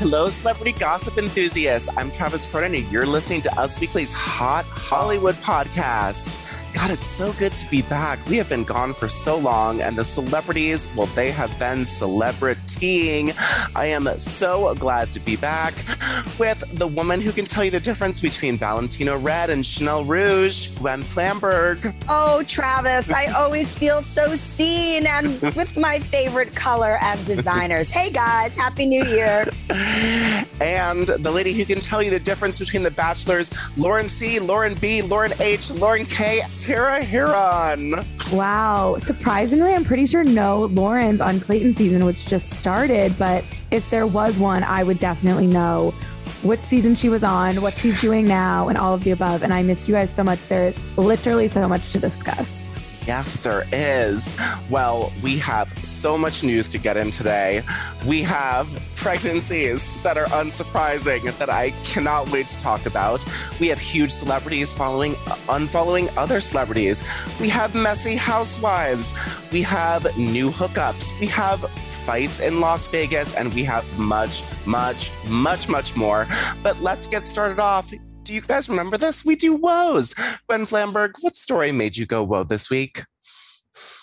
Hello, celebrity gossip enthusiasts. I'm Travis Cronin, and you're listening to Us Weekly's Hot Hollywood podcast. God, it's so good to be back. We have been gone for so long, and the celebrities, well, they have been celebritying. I am so glad to be back with the woman who can tell you the difference between Valentino Red and Chanel Rouge, Gwen Flamberg. Oh, Travis, I always feel so seen and with my favorite color and designers. hey, guys, Happy New Year. And the lady who can tell you the difference between the bachelors, Lauren C., Lauren B., Lauren H., Lauren K., Sarah Hearon. Wow. Surprisingly, I'm pretty sure no Lauren's on Clayton season, which just started. But if there was one, I would definitely know what season she was on, what she's doing now, and all of the above. And I missed you guys so much. There's literally so much to discuss. Yes, there is. Well, we have so much news to get in today. We have pregnancies that are unsurprising that I cannot wait to talk about. We have huge celebrities following unfollowing other celebrities. We have messy housewives. We have new hookups. We have fights in Las Vegas and we have much, much, much, much more. But let's get started off do you guys remember this? We do woes. Gwen Flamberg, what story made you go whoa this week?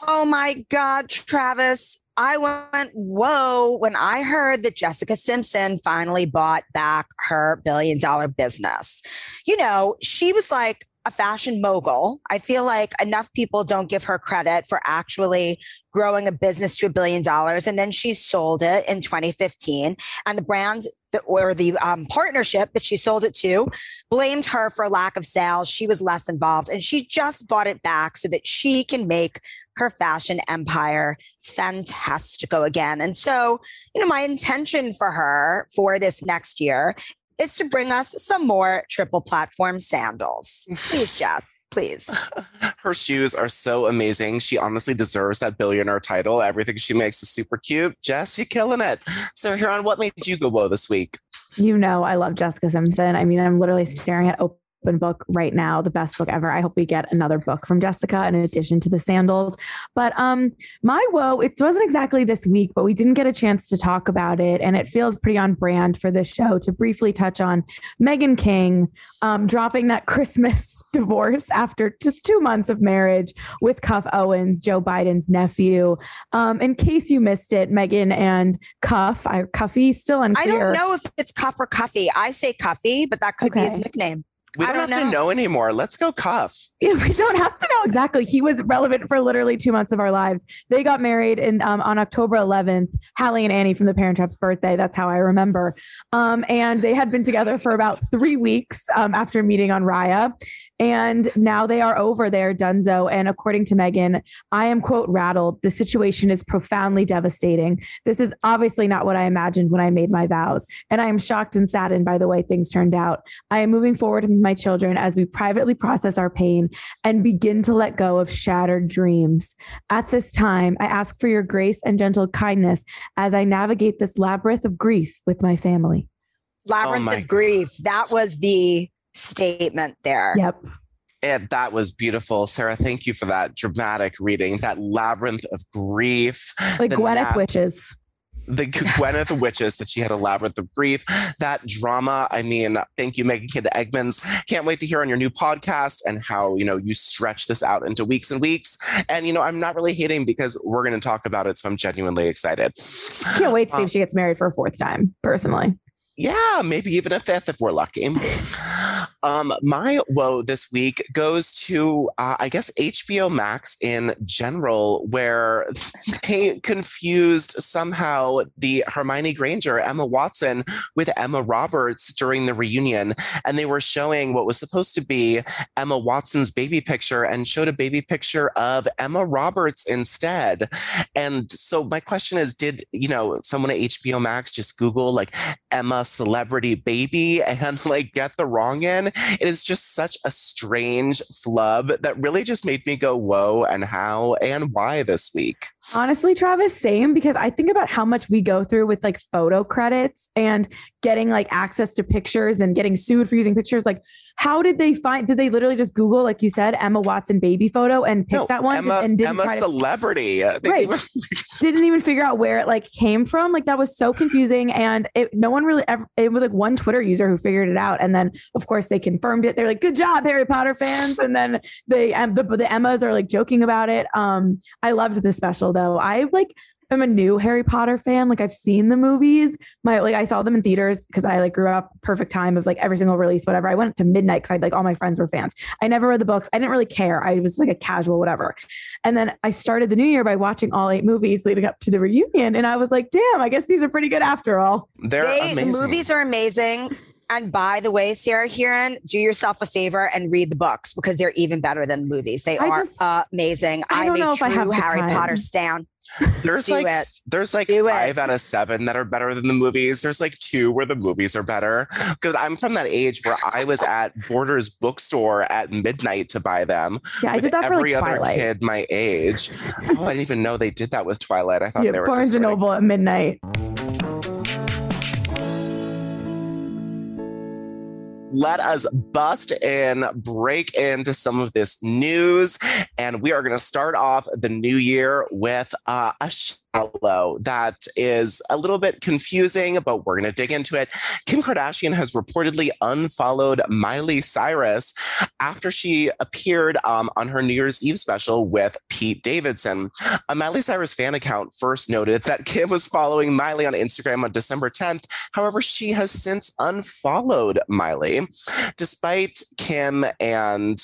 Oh my God, Travis. I went, whoa, when I heard that Jessica Simpson finally bought back her billion dollar business. You know, she was like a fashion mogul. I feel like enough people don't give her credit for actually growing a business to a billion dollars. And then she sold it in 2015. And the brand or the um, partnership that she sold it to blamed her for lack of sales. She was less involved and she just bought it back so that she can make her fashion empire fantastico again. And so, you know, my intention for her for this next year is to bring us some more triple platform sandals. Please, Jess. Please. Her shoes are so amazing. She honestly deserves that billionaire title. Everything she makes is super cute. Jess, you're killing it. So, Hearon, what made you go whoa this week? You know, I love Jessica Simpson. I mean, I'm literally staring at open open book right now, the best book ever. I hope we get another book from Jessica in addition to the sandals. But um, my woe, it wasn't exactly this week, but we didn't get a chance to talk about it. And it feels pretty on brand for this show to briefly touch on Meghan King um, dropping that Christmas divorce after just two months of marriage with Cuff Owens, Joe Biden's nephew. Um, in case you missed it, Meghan and Cuff, I, Cuffy, still unclear. I don't know if it's Cuff or Cuffy. I say Cuffy, but that could okay. be his nickname. We don't, don't have know. to know anymore. Let's go cuff. we don't have to know exactly. He was relevant for literally two months of our lives. They got married in um, on October 11th. Hallie and Annie from The Parent Trap's birthday. That's how I remember. Um, and they had been together for about three weeks um, after meeting on Raya. And now they are over there, Dunzo. And according to Meghan, I am, quote, rattled. The situation is profoundly devastating. This is obviously not what I imagined when I made my vows. And I am shocked and saddened by the way things turned out. I am moving forward with my children as we privately process our pain and begin to let go of shattered dreams. At this time, I ask for your grace and gentle kindness as I navigate this labyrinth of grief with my family. Labyrinth oh of grief. That was the statement there. Yep. And that was beautiful. Sarah, thank you for that dramatic reading, that labyrinth of grief. Like Gwyneth na- Witches. the Gwyneth witches that she had a labyrinth of grief. That drama. I mean, thank you, Meghan King Edmonds. Can't wait to hear on your new podcast and how you know you stretch this out into weeks and weeks. And you know, I'm not really hating because we're going to talk about it, so I'm genuinely excited. Can't wait to see um, if she gets married for a fourth time. Personally. Yeah, maybe even a fifth if we're lucky. Um, my woe this week goes to, uh, I guess, HBO Max in general, where they confused somehow the Hermione Granger, Emma Watson, with Emma Roberts during the reunion. And they were showing what was supposed to be Emma Watson's baby picture and showed a baby picture of Emma Roberts instead. And so my question is did, you know, someone at HBO Max just Google like Emma celebrity baby and like get the wrong in. It is just such a strange flub that really just made me go, whoa, and how and why this week. Honestly, Travis, same because I think about how much we go through with like photo credits and getting like access to pictures and getting sued for using pictures. Like, how did they find? Did they literally just Google, like you said, Emma Watson baby photo and pick no, that one Emma, and didn't Emma celebrity? To, right. Even... didn't even figure out where it like came from. Like that was so confusing, and it, no one really ever. It was like one Twitter user who figured it out, and then of course they confirmed it. They're like, "Good job, Harry Potter fans!" And then they um, the the Emmas are like joking about it. Um, I loved the special though. I like I'm a new Harry Potter fan. Like I've seen the movies. My like I saw them in theaters because I like grew up perfect time of like every single release, whatever. I went to midnight because I like all my friends were fans. I never read the books. I didn't really care. I was like a casual, whatever. And then I started the new year by watching all eight movies leading up to the reunion. And I was like, damn, I guess these are pretty good after all. They're they, amazing. Movies are amazing. And by the way, Sarah Hearon, do yourself a favor and read the books because they're even better than the movies. They I are just, amazing. I I'm a true Harry Potter stan. There's Do like it. there's like Do five it. out of seven that are better than the movies. There's like two where the movies are better. Because I'm from that age where I was at Borders bookstore at midnight to buy them. Yeah, I did that every for like other kid my age. Oh, I didn't even know they did that with Twilight. I thought yeah, they were Barnes and Noble at midnight. Let us bust in, break into some of this news. And we are going to start off the new year with uh, a that is a little bit confusing, but we're going to dig into it. Kim Kardashian has reportedly unfollowed Miley Cyrus after she appeared um, on her New Year's Eve special with Pete Davidson. A Miley Cyrus fan account first noted that Kim was following Miley on Instagram on December 10th. However, she has since unfollowed Miley. Despite Kim and,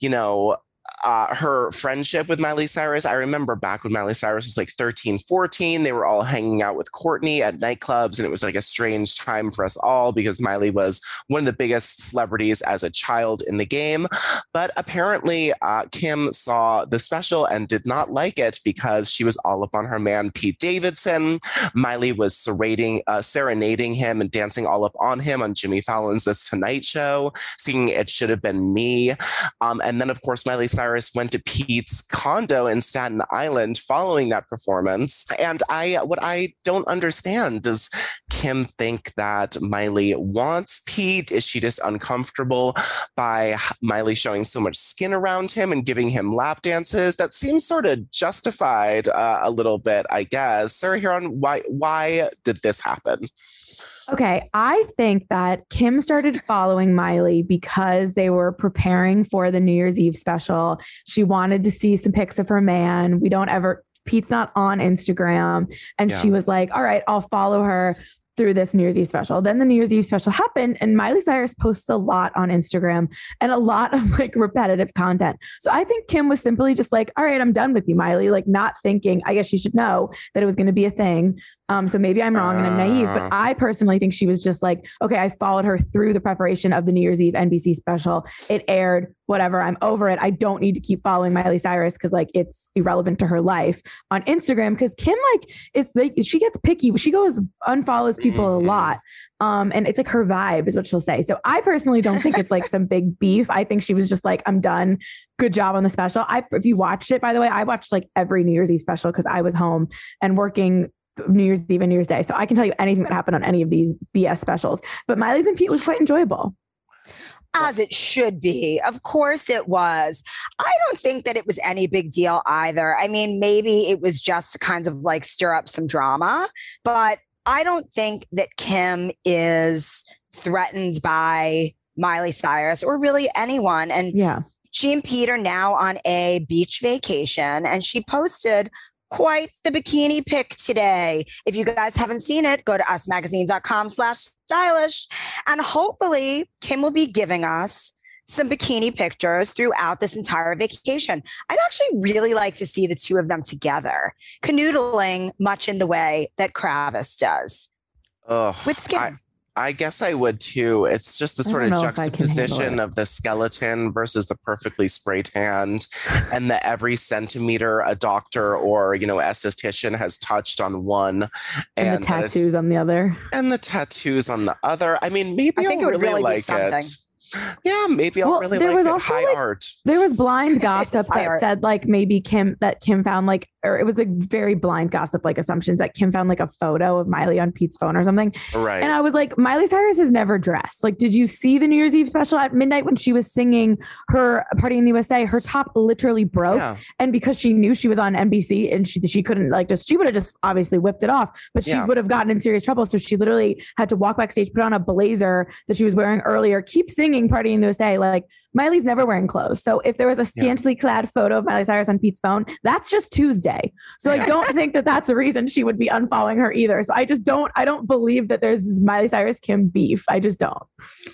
you know, uh, her friendship with Miley Cyrus. I remember back when Miley Cyrus was like 13, 14, they were all hanging out with Kourtney at nightclubs. And it was like a strange time for us all because Miley was one of the biggest celebrities as a child in the game. But apparently, uh, Kim saw the special and did not like it because she was all up on her man, Pete Davidson. Miley was uh, serenading him and dancing all up on him on Jimmy Fallon's This Tonight Show, singing It Should Have Been Me. Um, and then, of course, Miley Cyrus Went to Pete's condo in Staten Island following that performance. And I, what I don't understand, does Kim think that Miley wants Pete? Is she just uncomfortable by Miley showing so much skin around him and giving him lap dances? That seems sort of justified uh, a little bit, I guess. Sarah Hearon, why why did this happen? Okay, I think that Kim started following Miley because they were preparing for the New Year's Eve special. She wanted to see some pics of her man. We don't ever Pete's not on Instagram. And yeah. she was like, all right, I'll follow her through this New Year's Eve special. Then the New Year's Eve special happened, and Miley Cyrus posts a lot on Instagram and a lot of like repetitive content. So I think Kim was simply just like, all right, I'm done with you, Miley, like not thinking, I guess she should know that it was going to be a thing. Um, so maybe I'm wrong and I'm naive, but uh. I personally think she was just like, okay, I followed her through the preparation of the New Year's Eve NBC special. It aired, whatever. I'm over it. I don't need to keep following Miley Cyrus because like it's irrelevant to her life on Instagram. Because Kim like it's like she gets picky. She goes unfollows people a mm-hmm. lot. Um, and it's like her vibe is what she'll say. So I personally don't think it's like some big beef. I think she was just like, I'm done. Good job on the special. I if you watched it, by the way, I watched like every New Year's Eve special because I was home and working New Year's Eve and New Year's Day. So I can tell you anything that happened on any of these BS specials. But Miley's and Pete was quite enjoyable. as it should be. Of course it was. I don't think that it was any big deal either. I mean, maybe it was just to kind of like stir up some drama, but I don't think that Kim is threatened by Miley Cyrus or really anyone. And Yeah. she and Pete are now on a beach vacation, and she posted quite the bikini pic today. If you guys haven't seen it, go to usmagazine.com slash stylish. And hopefully Kim will be giving us some bikini pictures throughout this entire vacation. I'd actually really like to see the two of them together, canoodling much in the way that Kravis does Ugh, with skin. I, I guess I would too. It's just the sort of know if I can handle juxtaposition of the skeleton versus the perfectly spray tanned, and the every centimeter a doctor or you know esthetician has touched on one, And, the tattoos on the other. and the tattoos on the other. I mean, maybe I think I'll it would really, really be like something. it. Yeah, maybe I'll Well, really there like was it. also, High like, art. There was blind gossip that hard. said like maybe Kim that Kim found like or it was a very blind gossip like assumptions that Kim found like a photo of Miley on Pete's phone or something. Right. And I was like, Miley Cyrus is never dressed. Like, did you see the New Year's Eve special at midnight when she was singing her Party in the USA? Her top literally broke. yeah. And because she knew she was on NBC and she she couldn't like just she would have just obviously whipped it off, but she Yeah. would have gotten in serious trouble. So she literally had to walk backstage, put on a blazer that she was wearing earlier, keep singing Party in the USA. Like Miley's never wearing clothes. So if there was a scantily clad photo of Miley Cyrus on Pete's phone, that's just Tuesday. So I don't think that that's a reason she would be unfollowing her either. So I just don't I don't believe that there's this Miley Cyrus Kim beef. I just don't.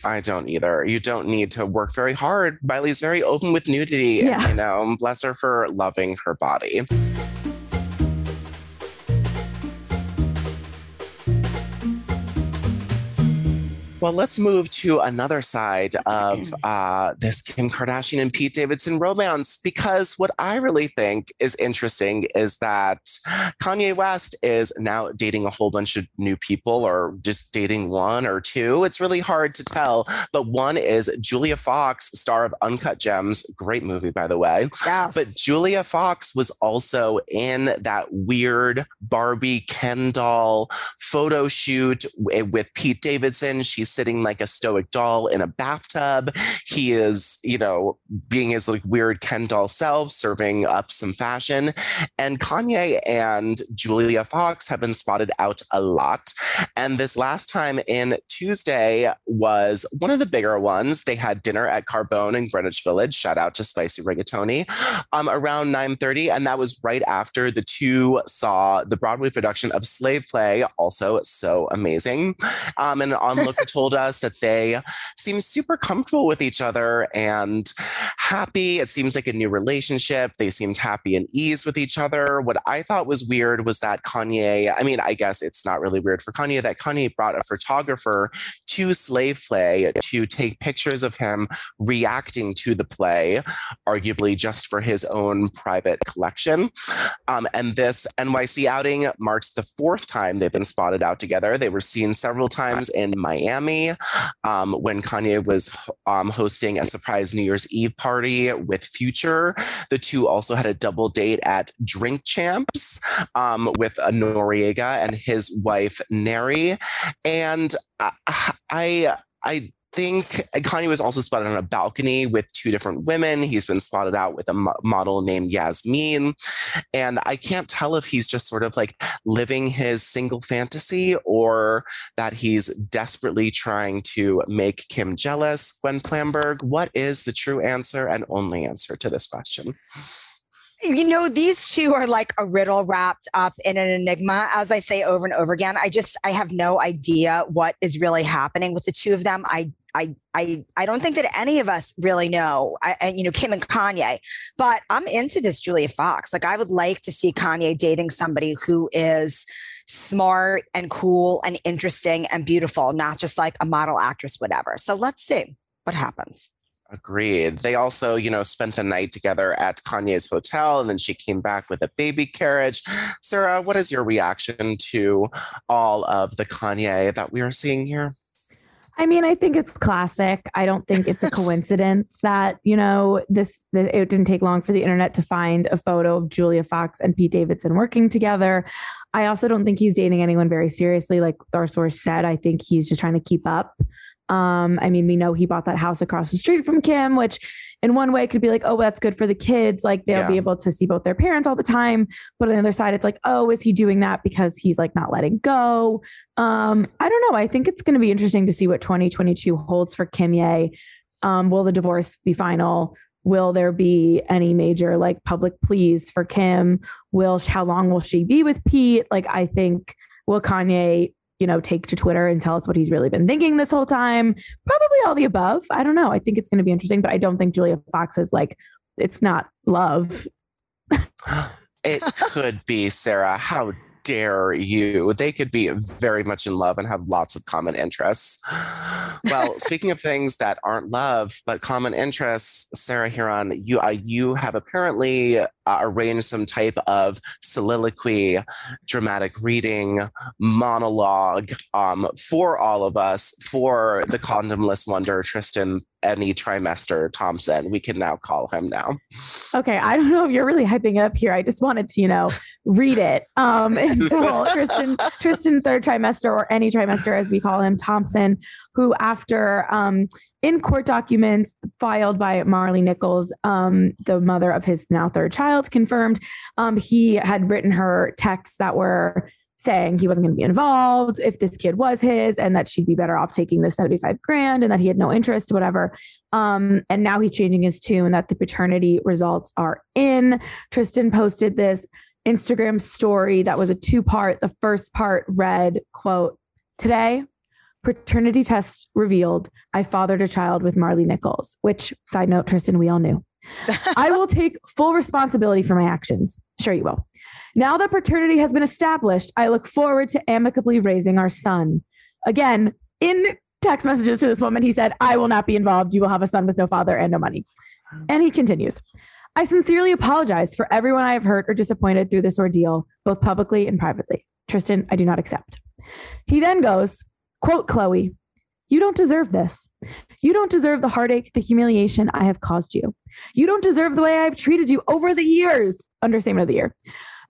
I don't either. You don't need to work very hard. Miley's very open with nudity. Yeah. And, you know, bless her for loving her body. Well, let's move to another side of uh, this Kim Kardashian and Pete Davidson romance because what I really think is interesting is that Kanye West is now dating a whole bunch of new people or just dating one or two. It's really hard to tell. But one is Julia Fox, star of Uncut Gems. Great movie, by the way. Yes. But Julia Fox was also in that weird Barbie Ken doll photo shoot with Pete Davidson. She's sitting like a stoic doll in a bathtub. He is, you know, being his like weird Ken doll self, serving up some fashion. And Kanye and Julia Fox have been spotted out a lot. And this last time in Tuesday was one of the bigger ones. They had dinner at Carbone in Greenwich Village. Shout out to Spicy Rigatoni um, around 9:30, and that was right after the two saw the Broadway production of Slave Play, also so amazing. Um, and Onlooker told us that they seem super comfortable with each other and happy. It seems like a new relationship. They seemed happy and ease with each other. What I thought was weird was that Kanye. I mean, I guess it's not really weird for Kanye that Kanye brought a photographer to Slave Play to take pictures of him reacting to the play arguably just for his own private collection. Um, and this NYC outing marks the fourth time they've been spotted out together. They were seen several times in Miami um, when Kanye was um, hosting a surprise New Year's Eve party with Future. The two also had a double date at Drink Champs um, with uh, Noreaga and his wife Neri. And I, I, I think Kanye was also spotted on a balcony with two different women. He's been spotted out with a mo- model named Yasmin. And I can't tell if he's just sort of like living his single fantasy or that he's desperately trying to make Kim jealous. Gwen Flamberg, what is the true answer and only answer to this question? You know these two are like a riddle wrapped up in an enigma as i say over and over again i just i have no idea what is really happening with the two of them i I, I, I don't think that any of us really know, I, I, you know, Kim and Kanye, but I'm into this Julia Fox. Like, I would like to see Kanye dating somebody who is smart and cool and interesting and beautiful, not just like a model actress, whatever. So let's see what happens. Agreed. They also, you know, spent the night together at Kanye's hotel and then she came back with a baby carriage. Sarah, what is your reaction to all of the Kanye that we are seeing here? I mean, I think it's classic. I don't think it's a coincidence that, you know, this, this, it didn't take long for the internet to find a photo of Julia Fox and Pete Davidson working together. I also don't think he's dating anyone very seriously. Like our source said, I think he's just trying to keep up. Um, I mean, we know he bought that house across the street from Kim, which in one way could be like, oh, that's good for the kids. Like they'll Yeah. be able to see both their parents all the time. But on the other side, it's like, oh, is he doing that because he's like not letting go? Um, I don't know. I think it's going to be interesting to see what 2022 holds for Kim Ye. Um, will the divorce be final? Will there be any major like public pleas for Kim? Will how long will she be with Pete? Like, I think will Kanye, you know, take to Twitter and tell us what he's really been thinking this whole time? Probably all the above. I don't know. I think it's going to be interesting, but I don't think Julia Fox is like it's not love. It could be, Sarah. How dare you? They could be very much in love and have lots of common interests. Well, speaking of things that aren't love but common interests, Sarah Hearon, you uh, you have apparently uh, arranged some type of soliloquy, dramatic reading, monologue um, for all of us for the condomless wonder Tristan any trimester Thompson. We can now call him now. Okay, I don't know if you're really hyping it up here. I just wanted to, you know, read it. Um, Tristan, Tristan, third trimester or any trimester as we call him, Thompson, who after um, in court documents filed by Maralee Nichols, um, the mother of his now third child, confirmed um, he had written her texts that were saying he wasn't going to be involved if this kid was his and that she'd be better off taking the 75 grand and that he had no interest whatever. Um, and now he's changing his tune that the paternity results are in. Tristan posted this instagram story that was a two part the first part read quote today paternity test revealed i fathered a child with maralee nichols which side note tristan we all knew I will take full responsibility for my actions. Sure, you will. Now that paternity has been established, I look forward to amicably raising our son. Again, in text messages to this woman, he said, I will not be involved. You will have a son with no father and no money. And he continues, I sincerely apologize for everyone I have hurt or disappointed through this ordeal, both publicly and privately. Tristan, I do not accept. He then goes, quote, Khloe, you don't deserve this. You don't deserve the heartache, the humiliation I have caused you. You don't deserve the way I've treated you over the years. Understatement of the year.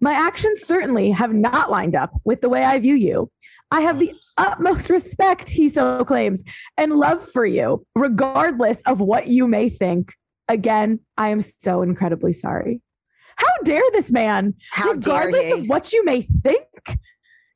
My actions certainly have not lined up with the way I view you. I have the utmost respect, he so claims, and love for you, regardless of what you may think. Again, I am so incredibly sorry. How dare this man, How dare regardless of what you may think?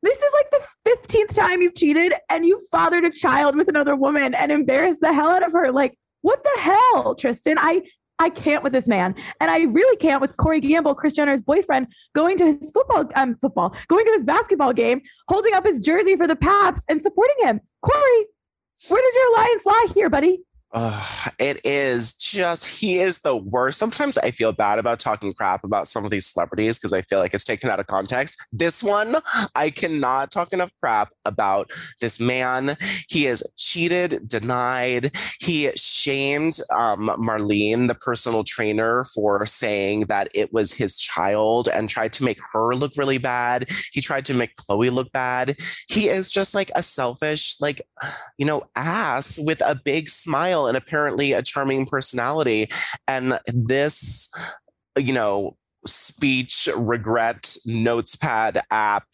This is like the 15th time you've cheated and you fathered a child with another woman and embarrassed the hell out of her. Like, what the hell, Tristan? I I can't with this man. And I really can't with Corey Gamble, Kris Jenner's boyfriend, going to his football um football, going to his basketball game, holding up his jersey for the Paps and supporting him. Corey, where does your alliance lie here, buddy? Ugh, it is just he is the worst. Sometimes I feel bad about talking crap about some of these celebrities because I feel like it's taken out of context. This one, I cannot talk enough crap about this man. He is cheated, denied. He shamed um, Maralee, the personal trainer, for saying that it was his child and tried to make her look really bad. He tried to make Khloe look bad. He is just like a selfish, like you know, ass with a big smile and apparently a charming personality. And this, you know, speech regret notes pad app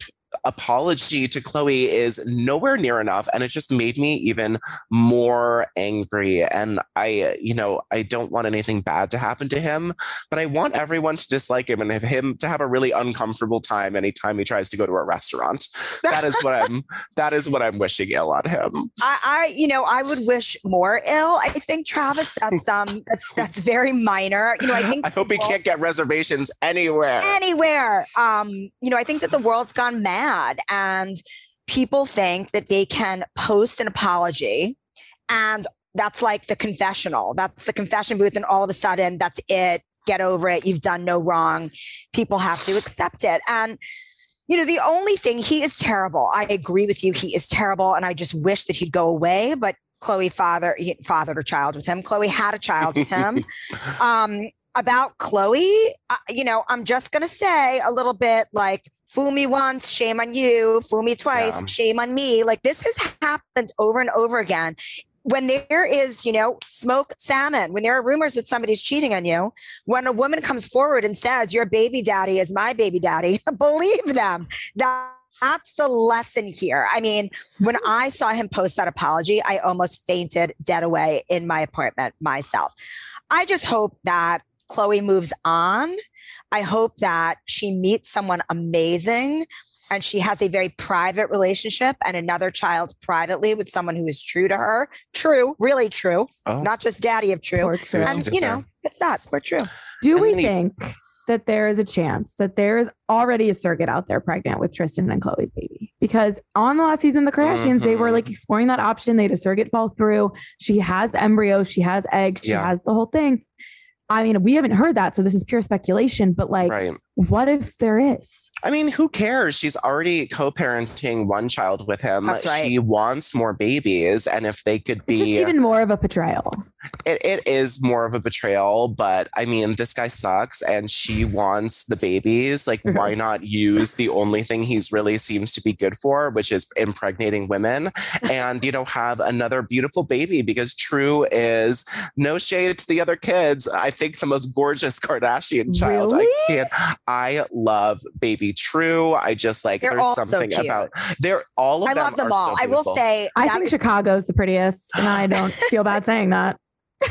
apology to Khloe is nowhere near enough. And it just made me even more angry. And I, you know, I don't want anything bad to happen to him, but I want everyone to dislike him and have him to have a really uncomfortable time anytime he tries to go to a restaurant. That is what I'm that is what I'm wishing ill on him. I, I, you know, I would wish more ill. I think Travis, that's um, that's that's very minor. You know, I think I hope he can't get reservations anywhere. anywhere. Um, you know, I think that the world's gone mad and people think that they can post an apology and that's like the confessional. That's the confession booth, and all of a sudden that's it. Get over it. You've done no wrong. People have to accept it. And you know, the only thing he is terrible. I agree with you. He is terrible, and I just wish that he'd go away. But Khloe father he fathered a child with him. Khloe had a child with him. um, about Khloe, uh, you know, I'm just gonna say a little bit like fool me once, shame on you, fool me twice, Yeah. shame on me. Like this has happened over and over again. When there is, you know, smoke salmon, when there are rumors that somebody's cheating on you, when a woman comes forward and says, Your baby daddy is my baby daddy, believe them. That that's the lesson here. I mean, when I saw him post that apology, I almost fainted dead away in my apartment myself. I just hope that Khloe moves on. I hope that she meets someone amazing and she has a very private relationship and another child privately with someone who is true to her. True, really true, Oh. not just daddy of true. Poor True. And, you know, it's that poor true. Do And we he- think that there is a chance that there is already a surrogate out there pregnant with Tristan and Khloe's baby? Because on the last season of the Kardashians, they were Mhm. like exploring that option. They had a surrogate fall through. She has the embryo, she has eggs, she Yeah. has the whole thing. I mean, we haven't heard that, so this is pure speculation. But like, Right. What if there is? I mean, who cares? She's already co-parenting one child with him. That's right. She wants more babies, and if they could It's just be, even more of a betrayal, it, it is more of a betrayal. But I mean, this guy sucks, and she wants the babies. Like, Mhm. why not use the only thing he's really seems to be good for, which is impregnating women, and you know, have another beautiful baby? Because True is no shade to the other kids. I think the most gorgeous Kardashian child. Really? I can't. I love baby True. I just like They're there's all so something about they're all of I them. love them are all. so I will say I say that think is- Chicago's the prettiest, and I don't feel bad saying that.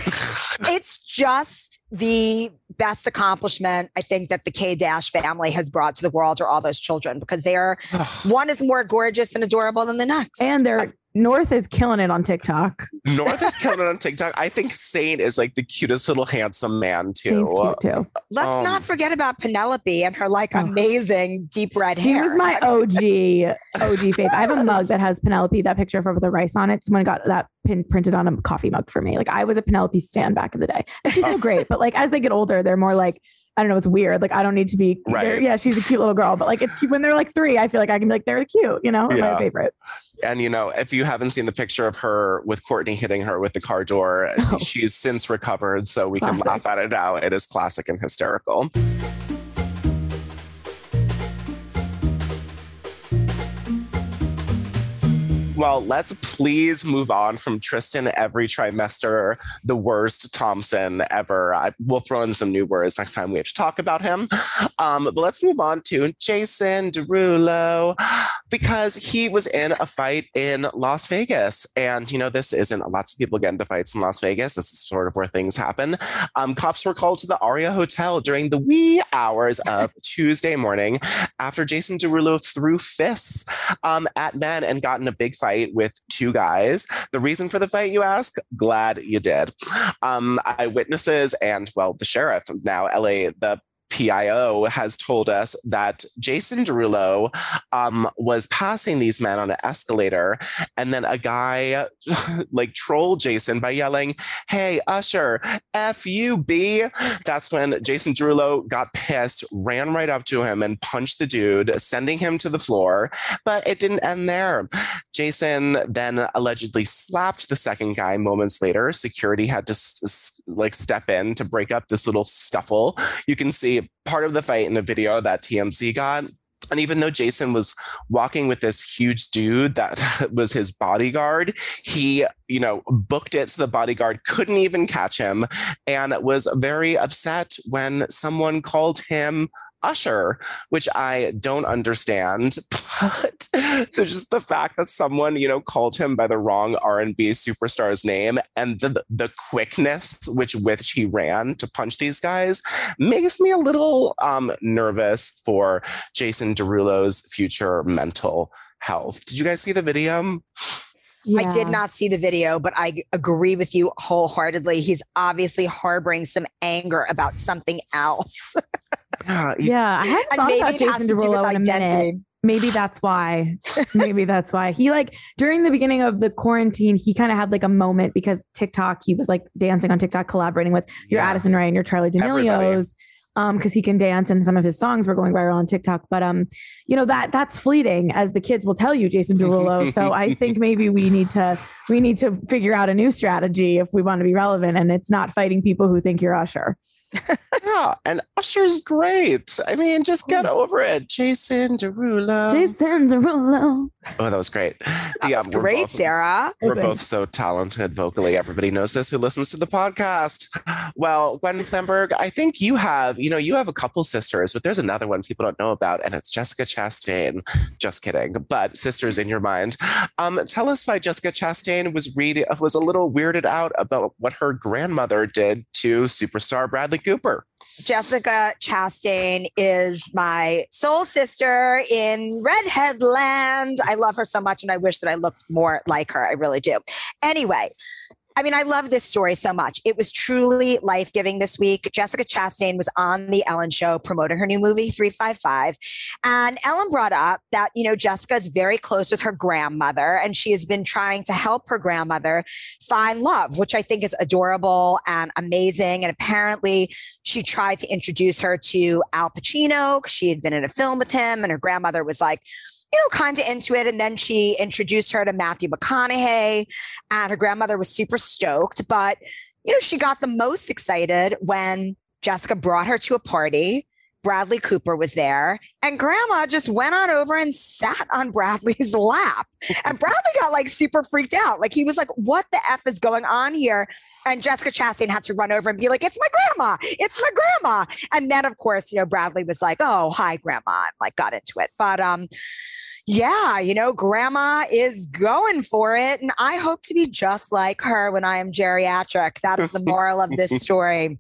it's just the best accomplishment I think that the K Dash family has brought to the world are all those children because they are one is more gorgeous and adorable than the next. And their North is killing it on TikTok. North is killing it on TikTok. I think Saint is like the cutest little handsome man too. Saint's cute too. Let's um, not forget about Penelope and her like Oh. amazing deep red He hair. was my OG OG faith. I have a mug that has Penelope, that picture of her with the rice on it. Someone got that pin printed on a coffee mug for me. Like I was a Penelope stand back in the day. And she's so great. But like as they get older, they're more like, I don't know, it's weird. Like I don't need to be Right. Yeah, she's a cute little girl. But like it's cute when they're like three. I feel like I can be like, they're cute, you know, Yeah. my favorite. And you know, if you haven't seen the picture of her with Kourtney hitting her with the car door, Oh. she's since recovered, so we Classic. can laugh at it now. It is classic and hysterical. Well, let's please move on from Tristan every trimester, the worst Thompson ever. I, we'll throw in some new words next time we have to talk about him. Um, but let's move on to Jason Derulo because he was in a fight in Las Vegas. And, you know, this isn't lots of people get into fights in Las Vegas. This is sort of where things happen. Um, cops were called to the Aria Hotel during the wee hours of Tuesday morning after Jason Derulo threw fists um, at men and got in a big fight with two guys. The reason for the fight, you ask? Glad you did. Um, eyewitnesses and, well, the sheriff, now LA, the PIO has told us that Jason Derulo um, was passing these men on an escalator, and then a guy like trolled Jason by yelling, "Hey, Usher, f you, b." That's when Jason Derulo got pissed, ran right up to him, and punched the dude, sending him to the floor. But it didn't end there. Jason then allegedly slapped the second guy moments later. Security had to like step in to break up this little scuffle. You can see part of the fight in the video that TMZ got. And even though Jason was walking with this huge dude that was his bodyguard, he, you know, booked it so the bodyguard couldn't even catch him and was very upset when someone called him Usher, which I don't understand. But there's just the fact that someone, you know, called him by the wrong R&B superstar's name and the the quickness which which he ran to punch these guys makes me a little um, nervous for Jason Derulo's future mental health. Did you guys see the video? I did not see the video, but I agree with you wholeheartedly. He's obviously harboring some anger about something else. Yeah, Yeah, I hadn't thought maybe about Jason to do with Derulo in a minute. maybe that's why. Maybe that's why. He like during the beginning of the quarantine he kind of had like a moment because tiktok he was like dancing on tiktok collaborating with your Yeah. addison rae and your charli d'amelio's um because he can dance and some of his songs were going viral on tiktok. But um you know that that's fleeting as the kids will tell you jason derulo. So i think maybe we need to we need to figure out a new strategy if we want to be relevant and it's not fighting people who think you're usher yeah, and Usher's great. I mean, just get over it. Jason Derulo. jason derulo Oh, that was great. That Yeah, was great, both- Sarah. We're Thanks. both so talented vocally. Everybody knows this who listens to the podcast. Well, Gwen Flamberg, I think you have, you know, you have a couple sisters, but there's another one people don't know about, and it's Jessica Chastain. Just kidding, but sisters in your mind. Um, tell us why Jessica Chastain was read was a little weirded out about what her grandmother did to superstar Bradley Jessica Chastain is my soul sister in Redhead Land. I love her so much and I wish that I looked more like her. I really do. Anyway, I mean, I love this story so much. It was truly life giving this week. Jessica Chastain was on the Ellen show promoting her new movie, 355. And Ellen brought up that, you know, Jessica is very close with her grandmother and she has been trying to help her grandmother find love, which I think is adorable and amazing. And apparently, she tried to introduce her to Al Pacino. She had been in a film with him, and her grandmother was like, you know, kind of into it. And then she introduced her to Matthew McConaughey, and her grandmother was super stoked. But, you know, she got the most excited when Jessica brought her to a party. Bradley Cooper was there, and grandma just went on over and sat on Bradley's lap. And Bradley got like super freaked out. Like he was like, What the F is going on here? And Jessica Chastain had to run over and be like, It's my grandma. It's my grandma. And then, of course, you know, Bradley was like, Oh, hi, grandma, and like got into it. But um, yeah, you know, grandma is going for it. And I hope to be just like her when I am geriatric. That is the moral of this story.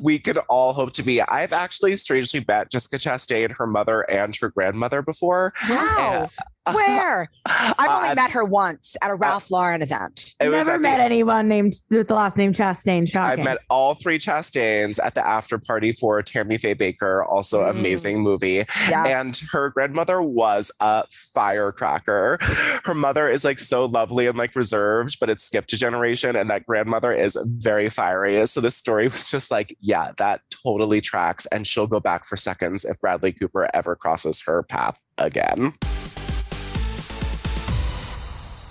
We could all hope to be. I've actually strangely met Jessica Chastain, her mother, and her grandmother before. Wow. And- Where? I've only Uh, met her once at a Ralph Lauren event. It was Never met the- anyone named with the last name Chastain. Shocking. I've met all three Chastains at the after party for Tammy Faye Bakker, also Mm. amazing movie. Yes. And her grandmother was a firecracker. Her mother is like so lovely and like reserved, but it skipped a generation, and that grandmother is very fiery. So this story was just like, yeah, that totally tracks, and she'll go back for seconds if Bradley Cooper ever crosses her path again.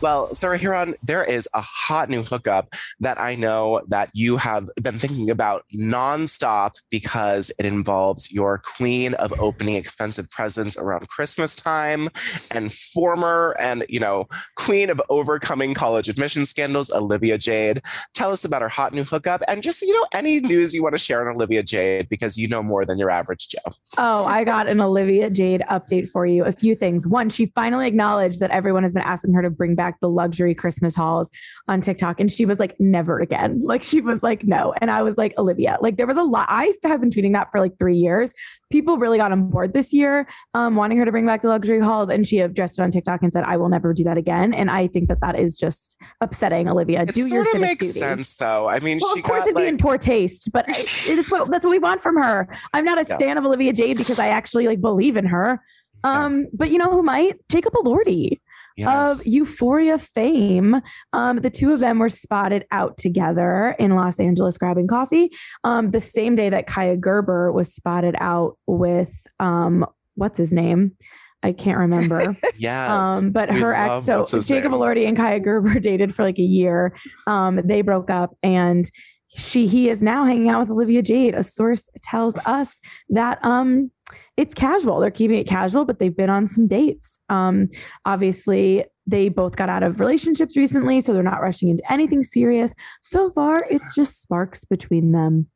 Well, Sarah Hearon, there is a hot new hookup that I know that you have been thinking about nonstop because it involves your queen of opening expensive presents around Christmas time and former and, you know, queen of overcoming college admission scandals, Olivia Jade. Tell us about her hot new hookup and just, you know, any news you want to share on Olivia Jade because you know more than your average Joe. Oh, I got an Olivia Jade update for you. A few things. One, she finally acknowledged that everyone has been asking her to bring back the luxury Christmas hauls on TikTok. And she was like, never again. Like, she was like, no. And I was like, Olivia, like, there was a lot. I have been tweeting that for like three years. People really got on board this year, um, wanting her to bring back the luxury hauls. And she addressed it on TikTok and said, I will never do that again. And I think that that is just upsetting, Olivia. It do your sort of makes duty. sense though. I mean, Well, she of course, got it'd be in poor taste, but it is what that's what we want from her. I'm not a Yes. stan of Olivia Jade because I actually like believe in her. Um, but you know who might? Jacob Elordi yes. of Euphoria fame. Um, the two of them were spotted out together in Los Angeles grabbing coffee. Um, the same day that Kaia Gerber was spotted out with um, what's his name? I can't remember. yes. Um, but her ex, so Jacob name? Elordi and Kaia Gerber dated for like a year. Um, they broke up, and she he is now hanging out with Olivia Jade. A source tells us that um, it's casual. They're keeping it casual, but they've been on some dates. Um, obviously, they both got out of relationships recently, so they're not rushing into anything serious. So far, it's just sparks between them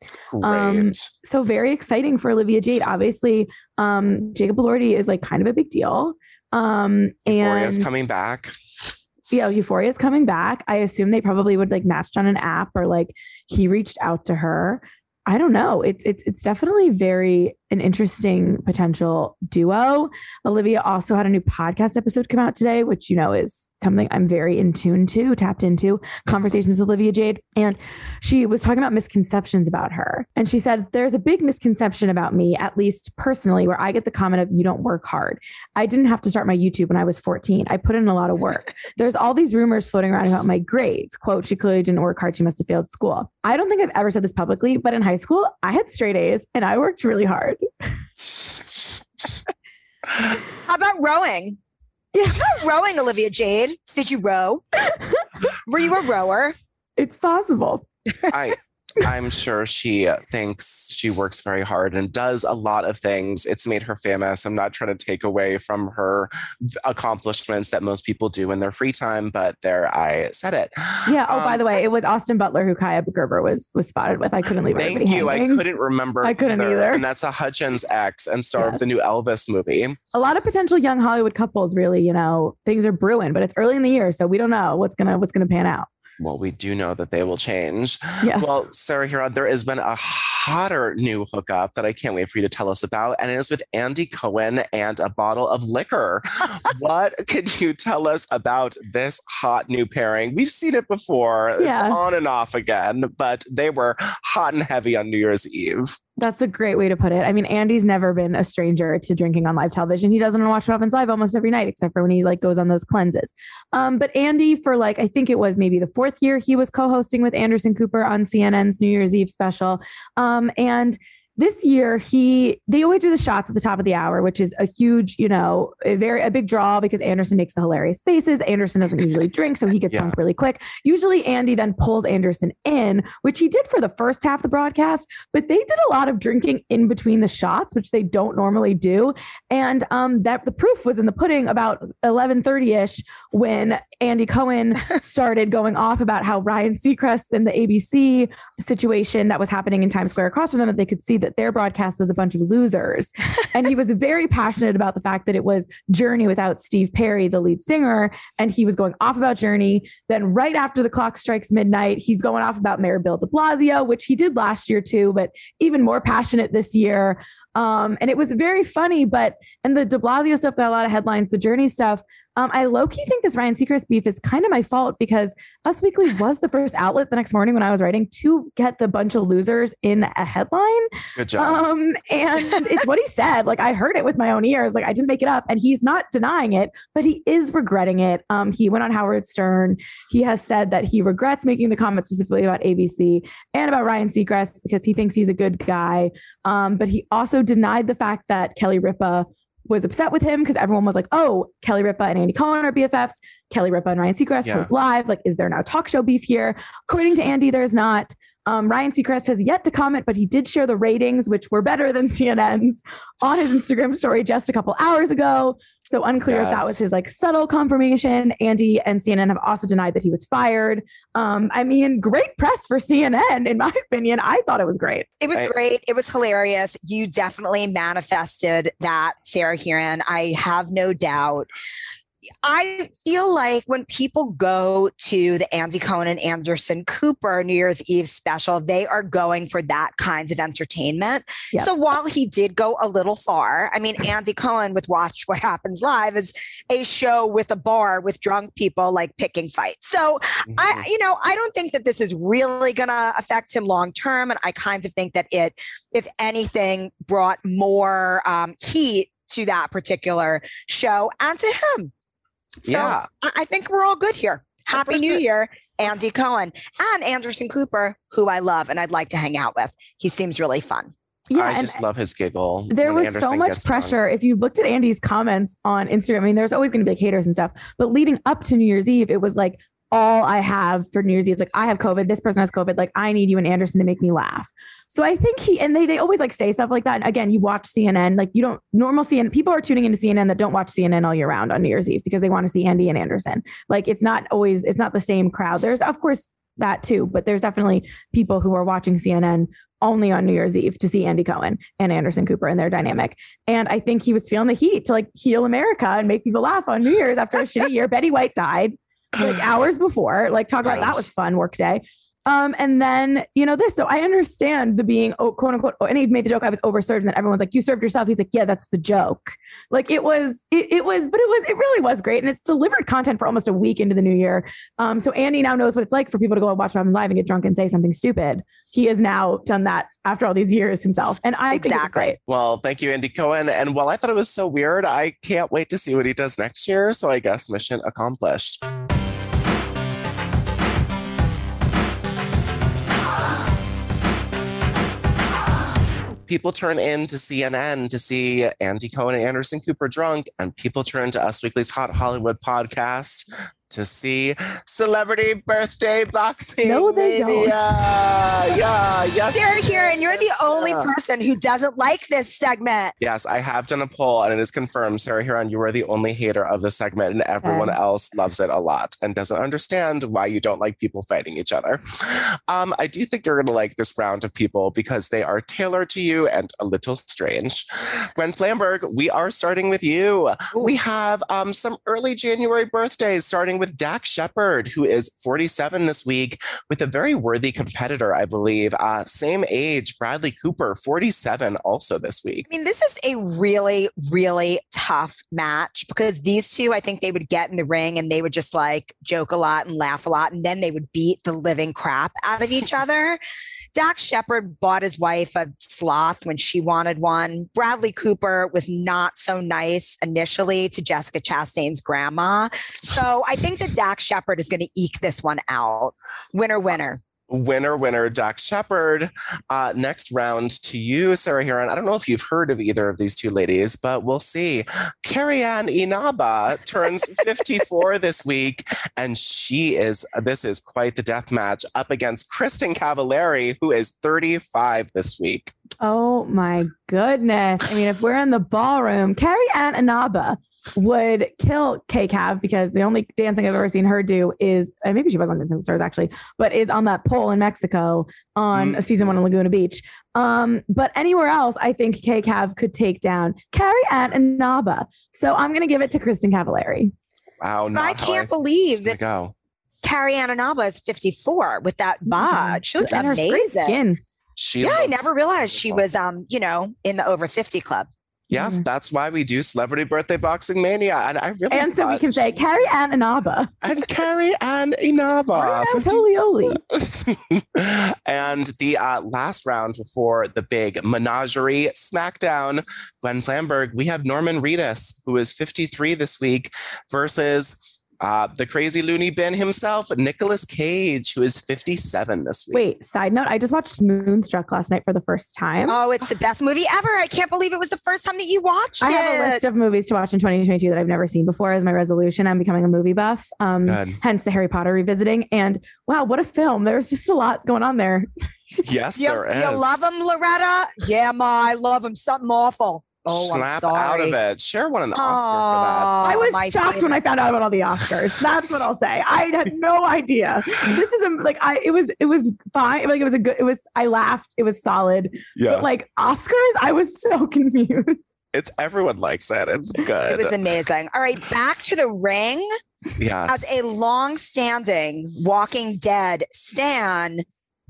um, so very exciting for Olivia Jade. Obviously, um, Jacob Elordi is like kind of a big deal. Um, Euphoria's and coming back. yeah, Euphoria is coming back. I assume they probably would like matched on an app or like he reached out to her. I don't know. It's it's it's definitely very an interesting potential duo. Olivia also had a new podcast episode come out today, which you know is something I'm very in tune to, tapped into conversations with Olivia Jade. And she was talking about misconceptions about her. And she said, There's a big misconception about me, at least personally, where I get the comment of you don't work hard. I didn't have to start my YouTube when I was 14. I put in a lot of work. There's all these rumors floating around about my grades. Quote, she clearly didn't work hard. She must have failed school. I don't think I've ever said this publicly, but in high school, I had straight A's and I worked really hard. How about rowing? Yeah. How about rowing, Olivia Jade? Did you row? Were you a rower? It's possible. I I'm sure she thinks she works very hard and does a lot of things. It's made her famous. I'm not trying to take away from her accomplishments that most people do in their free time, but there I said it. Yeah. Oh, um, by the way, it was Austin Butler who Kaia Gerber was was spotted with. I couldn't leave. Thank you. Hanging. I couldn't remember. I couldn't either. either. And that's a Hudgens ex and star yes. of the new Elvis movie. A lot of potential young Hollywood couples. Really, you know, things are brewing, but it's early in the year, so we don't know what's gonna what's gonna pan out. Well, we do know that they will change. Yes. Well, Sarah Hearon, there has been a hotter new hookup that I can't wait for you to tell us about, and it is with Andy Cohen and a bottle of liquor. what can you tell us about this hot new pairing? We've seen it before. Yeah. It's on and off again, but they were hot and heavy on New Year's Eve. That's a great way to put it. I mean, Andy's never been a stranger to drinking on live television. He doesn't watch Robbins Live almost every night, except for when he like goes on those cleanses. Um, but Andy, for like, I think it was maybe the fourth year, he was co-hosting with Anderson Cooper on CNN's New Year's Eve special. Um, and this year he they always do the shots at the top of the hour which is a huge you know a very a big draw because anderson makes the hilarious faces. Anderson doesn't usually drink so he gets yeah. drunk really quick. Usually andy then pulls anderson in which he did for the first half of the broadcast but they did a lot of drinking in between the shots which they don't normally do. And um that the proof was in the pudding about 11:30ish when andy cohen started going off about how ryan seacrest and the abc situation that was happening in times square across from them that they could see that their broadcast was a bunch of losers. and he was very passionate about the fact that it was Journey without Steve Perry, the lead singer. And he was going off about Journey. Then, right after the clock strikes midnight, he's going off about Mayor Bill de Blasio, which he did last year too, but even more passionate this year. Um, and it was very funny, but and the de Blasio stuff got a lot of headlines. The Journey stuff um, I low key think this Ryan Seacrest beef is kind of my fault because Us Weekly was the first outlet the next morning when I was writing to get the bunch of losers in a headline. Good job. Um, and it's what he said. Like I heard it with my own ears. Like I didn't make it up, and he's not denying it, but he is regretting it. Um, he went on Howard Stern. He has said that he regrets making the comment specifically about ABC and about Ryan Seacrest because he thinks he's a good guy. Um, but he also denied the fact that Kelly Ripa was upset with him because everyone was like, oh, Kelly Ripa and Andy Cohen are BFFs. Kelly Ripa and Ryan Seacrest yeah. was live. Like, is there now talk show beef here? According to Andy, there's not. Um, Ryan Seacrest has yet to comment, but he did share the ratings, which were better than CNN's on his Instagram story just a couple hours ago. So unclear yes. if that was his like subtle confirmation. Andy and CNN have also denied that he was fired. Um, I mean, great press for CNN, in my opinion. I thought it was great. It was great. It was hilarious. You definitely manifested that, Sarah Hearon. I have no doubt. I feel like when people go to the Andy Cohen and Anderson Cooper New Year's Eve special, they are going for that kinds of entertainment. Yep. So while he did go a little far, I mean, Andy Cohen with Watch What Happens Live is a show with a bar with drunk people like picking fights. So mm-hmm. I, you know, I don't think that this is really going to affect him long term. And I kind of think that it, if anything, brought more um, heat to that particular show and to him. So yeah. I think we're all good here. Happy New Year, Andy Cohen and Anderson Cooper, who I love and I'd like to hang out with. He seems really fun. Yeah, I just love his giggle. There was Anderson so much pressure. If you looked at Andy's comments on Instagram, I mean, there's always going to be like haters and stuff. But leading up to New Year's Eve, it was like, all I have for New Year's Eve. Like I have COVID. This person has COVID. Like I need you and Anderson to make me laugh. So I think he and they they always like say stuff like that. And again, you watch CNN. Like you don't normal CNN. People are tuning into CNN that don't watch CNN all year round on New Year's Eve because they want to see Andy and Anderson. Like it's not always it's not the same crowd. There's of course that too, but there's definitely people who are watching CNN only on New Year's Eve to see Andy Cohen and Anderson Cooper and their dynamic. And I think he was feeling the heat to like heal America and make people laugh on New Year's after a shitty year. Betty White died like hours before. Like talk about that was fun work day. Um, and then you know this, so I understand the being oh, quote unquote. Oh, and he made the joke I was overserved, and then everyone's like, "You served yourself." He's like, "Yeah, that's the joke." Like it was, it, it, was, but it was, it really was great, and it's delivered content for almost a week into the new year. Um, so Andy now knows what it's like for people to go and watch him live and get drunk and say something stupid. He has now done that after all these years himself, and I exactly. Well, thank you, Andy Cohen. And while I thought it was so weird, I can't wait to see what he does next year. So I guess mission accomplished. People turn in to CNN to see Andy Cohen and Anderson Cooper drunk, and people turn to Us Weekly's Hot Hollywood podcast to see Celebrity Birthday Boxing. No, they don't. Yeah, yeah, yes. Sarah here, and you're the only Sarah. person who doesn't like this segment. Yes, I have done a poll and it is confirmed. Sarah Hearon, you are the only hater of the segment, and everyone Okay. else loves it a lot and doesn't understand why you don't like people fighting each other. Um, I do think you're going to like this round of people because they are tailored to you and a little strange. Gwen Flamberg, we are starting with you. We have um, some early January birthdays, starting with Dax Shepard, who is 47 this week, with a very worthy competitor, I believe. Uh, same age, Bradley Cooper, 47, also this week. I mean, this is a really, really tough match because these two, I think they would get in the ring and they would just like joke a lot and laugh a lot, and then they would beat the living crap out of each other. Dax Shepard bought his wife a sloth when she wanted one. Bradley Cooper was not so nice initially to Jessica Chastain's grandma. So I think that Dax Shepard is going to eke this one out. Winner, winner. Winner, winner, Dax Shepard. Uh, next round to you, Sarah Hearon. I don't know if you've heard of either of these two ladies, but we'll see. Carrie Ann Inaba turns 54 this week, and she is, this is quite the death match up against Kristin Cavallari, who is 35 this week. Oh my goodness. I mean, if we're in the ballroom, Carrie Ann Inaba would kill K Cav because the only dancing I've ever seen her do is uh, maybe she was on Dancing with Stars actually, but is on that pole in Mexico on season one in Laguna Beach. Um, but anywhere else, I think K Cav could take down Carrie Ann Inaba. So I'm gonna give it to Kristin Cavallari. Wow, not I can't it's believe gonna that go. Carrie Ann Inaba is 54 with that bod. She looks And her amazing. skin. She Yeah, I never realized she was um, you know, in the over 50 club. Yeah, Mhm. that's why we do Celebrity Birthday Boxing Mania. And I really And so we can say Carrie Ann Inaba. and Carrie Ann Inaba. Or 50 Tolioli. and the uh, last round before the big menagerie smackdown, Gwen Flamberg, we have Norman Reedus, who is 53 this week, versus uh, the crazy loony bin himself, Nicolas Cage, who is 57 this week. Wait, side note, I just watched Moonstruck last night for the first time. Oh, it's the best movie ever. I can't believe it was the first time that you watched I it. I have a list of movies to watch in 2022 that I've never seen before as my resolution. I'm becoming a movie buff. Um, Good. hence the Harry Potter revisiting. And wow, what a film. There's just a lot going on there. Yes, Do you, there do is. you love him, Loretta? Yeah, ma, I love him. Something awful. Oh, I'm Snap sorry. out of it. Cher won an Oscar Aw, I was my shocked when I found out about all the Oscars. That's what I'll say. I had no idea. This is a, like I it was it was fine. Like it was a good it was I laughed. It was solid. Yeah, But like Oscars, I was so confused. it's everyone likes it. It's good. It was amazing. All right, back to the ring. yes. As a long-standing Walking Dead stan,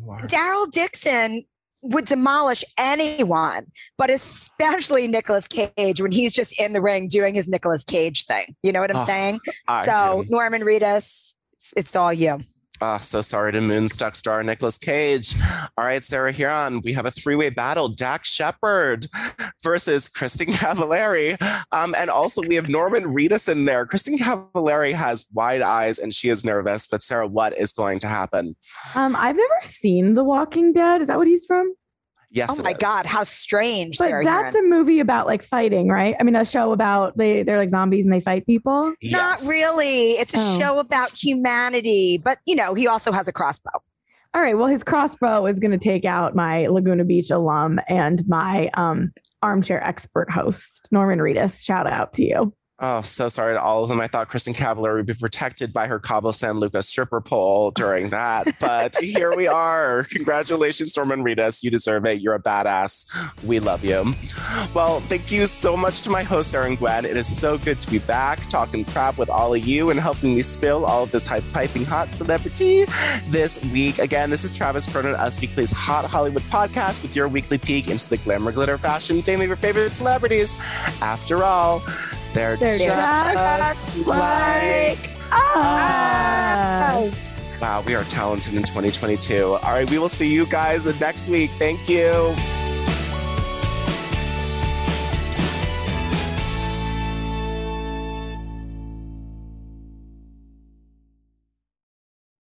Daryl Dixon would demolish anyone, but especially Nicolas Cage when he's just in the ring doing his Nicolas Cage thing. You know what I'm Oh, saying? I so do. Norman Reedus, it's, it's all you. Ah, so sorry to Moonstruck star Nicolas Cage. All right, Sarah Hearon, we have a three-way battle: Dax Shepard versus Kristin Cavallari, um, and also we have Norman Reedus in there. Kristin Cavallari has wide eyes and she is nervous. But Sarah, what is going to happen? Um, I've never seen The Walking Dead. Is that what he's from? Yes, Oh my. God, how strange, But Sarah that's Hearon. a movie about like fighting, right? I mean, a show about they they're like zombies and they fight people. Not really. It's a Oh. show about humanity, but you know, he also has a crossbow. All right. Well, his crossbow is going to take out my Laguna Beach alum and my um, armchair expert host, Norman Reedus. Shout out to you. Oh, so sorry to all of them. I thought Kristin Cavallari would be protected by her Cabo San Lucas stripper pole during that. But here we are. Congratulations, Norman Reedus. You deserve it. You're a badass. We love you. Well, thank you so much to my host, Erin Gwen. It is so good to be back talking crap with all of you and helping me spill all of this hype piping hot celebrity this week. Again, this is Travis Cronin, Us Weekly's Hot Hollywood podcast with your weekly peek into the glamour, glitter, fashion, fame of your favorite celebrities. After all, they're, They're just, just like us. Wow, we are talented in 2022. All right, we will see you guys next week. Thank you.